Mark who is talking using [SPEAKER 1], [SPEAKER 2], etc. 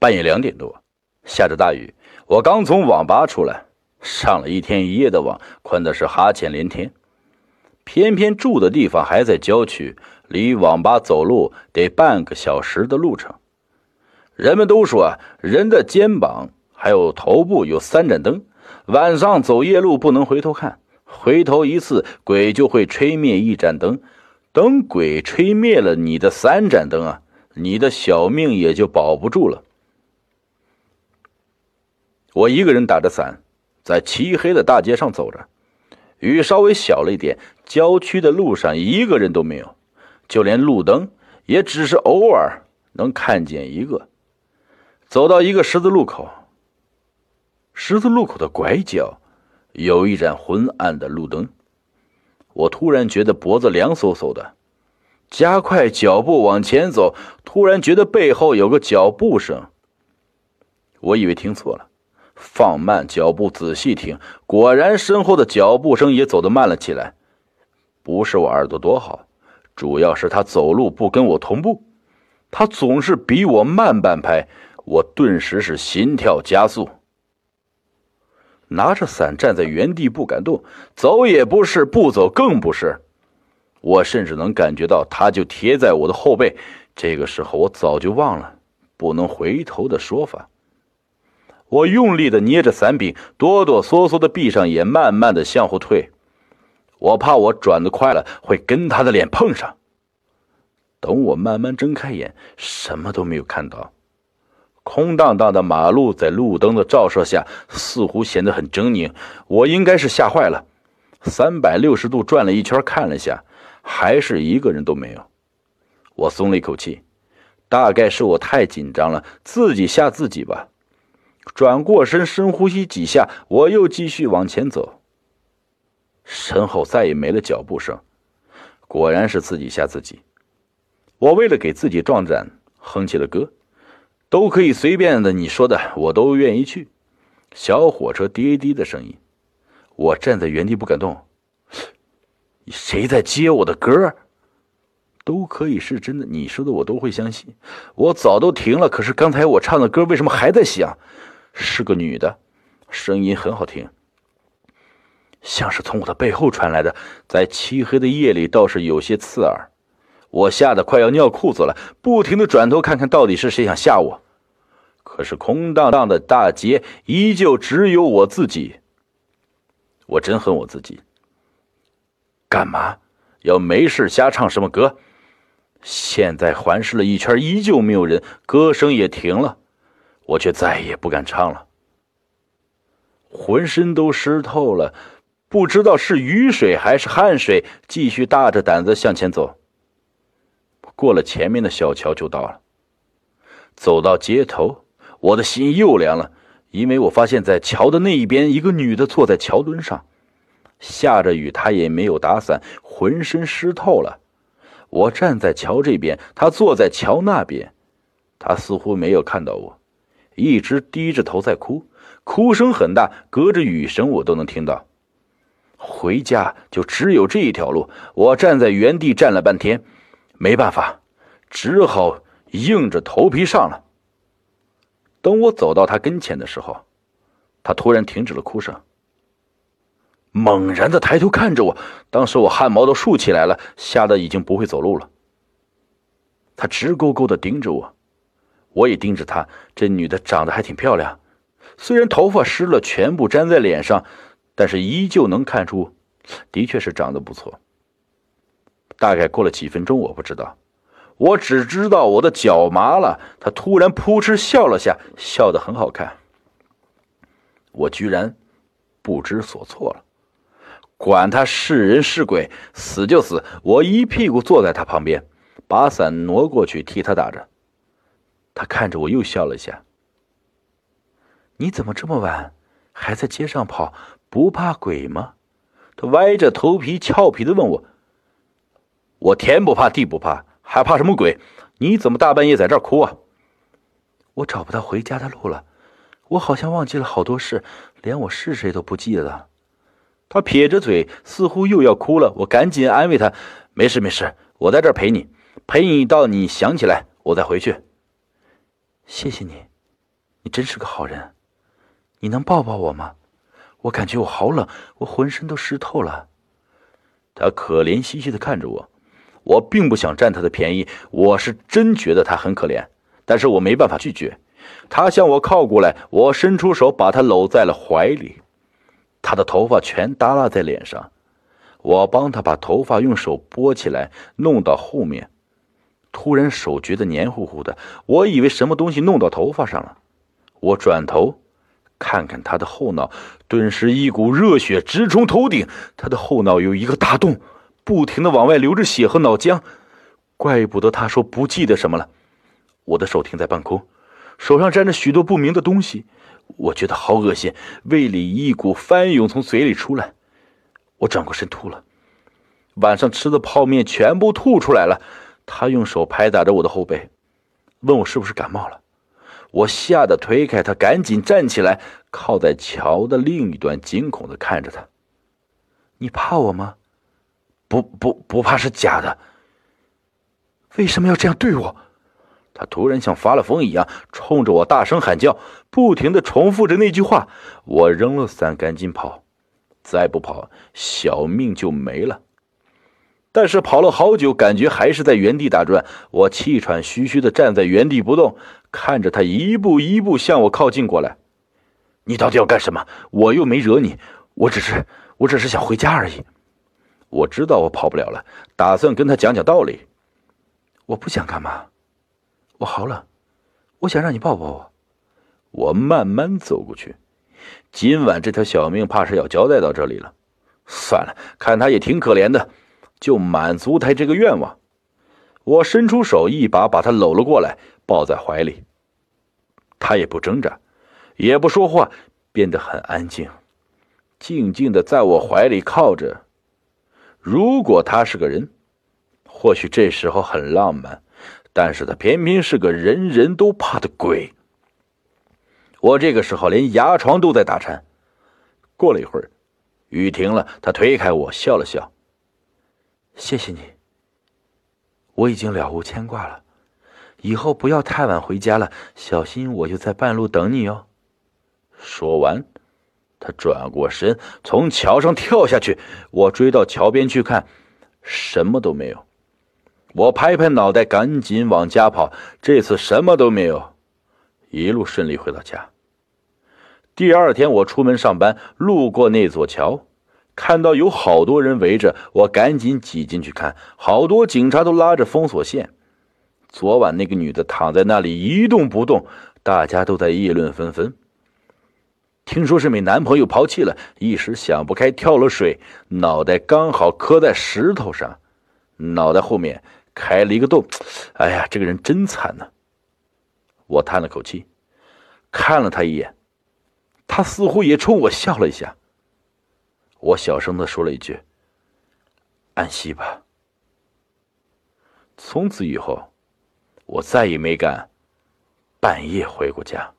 [SPEAKER 1] 半夜两点多，下着大雨，我刚从网吧出来，上了一天一夜的网，困的是哈欠连天。偏偏住的地方还在郊区，离网吧走路得半个小时的路程。人们都说啊，人的肩膀还有头部有三盏灯，晚上走夜路不能回头看，回头一次鬼就会吹灭一盏灯。等鬼吹灭了你的三盏灯啊，你的小命也就保不住了。我一个人打着伞，在漆黑的大街上走着，雨稍微小了一点，郊区的路上一个人都没有，就连路灯也只是偶尔能看见一个。走到一个十字路口，十字路口的拐角有一盏昏暗的路灯，我突然觉得脖子凉飕飕的，加快脚步往前走，突然觉得背后有个脚步声，我以为听错了。放慢脚步，仔细听，果然身后的脚步声也走得慢了起来。不是我耳朵多好，主要是他走路不跟我同步，他总是比我慢半拍。我顿时是心跳加速，拿着伞站在原地不敢动，走也不是，不走更不是。我甚至能感觉到他就贴在我的后背。这个时候，我早就忘了不能回头的说法。我用力的捏着伞柄，哆哆嗦嗦的闭上眼，慢慢的向后退。我怕我转的快了会跟他的脸碰上。等我慢慢睁开眼，什么都没有看到，空荡荡的马路在路灯的照射下似乎显得很狰狞。我应该是吓坏了，三百六十度转了一圈，看了下，还是一个人都没有。我松了一口气，大概是我太紧张了，自己吓自己吧。转过身，深呼吸几下，我又继续往前走。身后再也没了脚步声，果然是自己吓自己。我为了给自己壮胆，哼起了歌，都可以随便的，你说的我都愿意去。小火车滴滴的声音，我站在原地不敢动。谁在接我的歌？都可以是真的，你说的我都会相信。我早都停了，可是刚才我唱的歌为什么还在响？是个女的，声音很好听，像是从我的背后传来的，在漆黑的夜里倒是有些刺耳。我吓得快要尿裤子了，不停的转头看看到底是谁想吓我。可是空荡荡的大街依旧只有我自己。我真恨我自己，干嘛要没事瞎唱什么歌？现在环视了一圈，依旧没有人，歌声也停了。我却再也不敢唱了，浑身都湿透了，不知道是雨水还是汗水，继续大着胆子向前走。过了前面的小桥就到了，走到街头，我的心又凉了，因为我发现，在桥的那一边，一个女的坐在桥墩上，下着雨，她也没有打伞，浑身湿透了。我站在桥这边，她坐在桥那边，她似乎没有看到我。一直低着头在哭，哭声很大，隔着雨声我都能听到。回家就只有这一条路，我站在原地站了半天，没办法，只好硬着头皮上了。等我走到他跟前的时候，他突然停止了哭声，猛然的抬头看着我，当时我汗毛都竖起来了，吓得已经不会走路了。他直勾勾的盯着我。我也盯着她，这女的长得还挺漂亮，虽然头发湿了，全部粘在脸上，但是依旧能看出，的确是长得不错。大概过了几分钟，我不知道，我只知道我的脚麻了。她突然扑哧笑了下，笑得很好看。我居然不知所措了，管他是人是鬼，死就死。我一屁股坐在他旁边，把伞挪过去替他打着。他看着我，又笑了一下。你怎么这么晚还在街上跑？不怕鬼吗？他歪着头皮，俏皮的问我。我天不怕地不怕，还怕什么鬼？你怎么大半夜在这儿哭啊？我找不到回家的路了，我好像忘记了好多事，连我是谁都不记得了。他撇着嘴，似乎又要哭了。我赶紧安慰他：“没事没事，我在这陪你，陪你到你想起来，我再回去。”谢谢你，
[SPEAKER 2] 你真是个好人，你能抱抱我吗？我感觉我好冷，我浑身都湿透了。
[SPEAKER 1] 他可怜兮兮的看着我，我并不想占他的便宜，我是真觉得他很可怜，但是我没办法拒绝。他向我靠过来，我伸出手把他搂在了怀里，他的头发全耷拉在脸上，我帮他把头发用手拨起来，弄到后面。突然手觉得黏糊糊的，我以为什么东西弄到头发上了，我转头。看看他的后脑，顿时一股热血直冲头顶。他的后脑有一个大洞，不停的往外流着血和脑浆。怪不得他说不记得什么了。我的手停在半空，手上沾着许多不明的东西，我觉得好恶心，胃里一股翻涌从嘴里出来。我转过身吐了，晚上吃的泡面全部吐出来了。他用手拍打着我的后背，问我是不是感冒了。我吓得推开他，赶紧站起来，靠在桥的另一端，惊恐的看着他。
[SPEAKER 2] 你怕我吗？
[SPEAKER 1] 不不不怕是假的。
[SPEAKER 2] 为什么要这样对我？
[SPEAKER 1] 他突然像发了疯一样，冲着我大声喊叫，不停的重复着那句话。我扔了伞，赶紧跑，再不跑，小命就没了。但是跑了好久，感觉还是在原地打转。我气喘吁吁的站在原地不动。看着他一步一步向我靠近过来，你到底要干什么？我又没惹你，我只是，我只是想回家而已。我知道我跑不了了，打算跟他讲讲道理。
[SPEAKER 2] 我不想干嘛，我好冷，我想让你抱抱我。
[SPEAKER 1] 我慢慢走过去，今晚这条小命怕是要交代到这里了。算了，看他也挺可怜的，就满足他这个愿望。我伸出手，一把把他搂了过来。抱在怀里，他也不挣扎，也不说话，变得很安静，静静的在我怀里靠着。如果他是个人，或许这时候很浪漫，但是他偏偏是个人人都怕的鬼。我这个时候连牙床都在打颤。过了一会儿，雨停了，他推开我，笑了笑：“
[SPEAKER 2] 谢谢你，我已经了无牵挂了。”以后不要太晚回家了，小心我就在半路等你哦。
[SPEAKER 1] 说完，他转过身从桥上跳下去。我追到桥边去看，什么都没有。我拍拍脑袋，赶紧往家跑。这次什么都没有，一路顺利回到家。第二天我出门上班，路过那座桥，看到有好多人围着，我赶紧挤进去看，好多警察都拉着封锁线。昨晚那个女的躺在那里一动不动，大家都在议论纷纷。听说是被男朋友抛弃了，一时想不开跳了水，脑袋刚好磕在石头上，脑袋后面开了一个洞。哎呀，这个人真惨呐！我叹了口气，看了他一眼，他似乎也冲我笑了一下。我小声的说了一句：“安息吧。”从此以后。我再也没敢半夜回过家。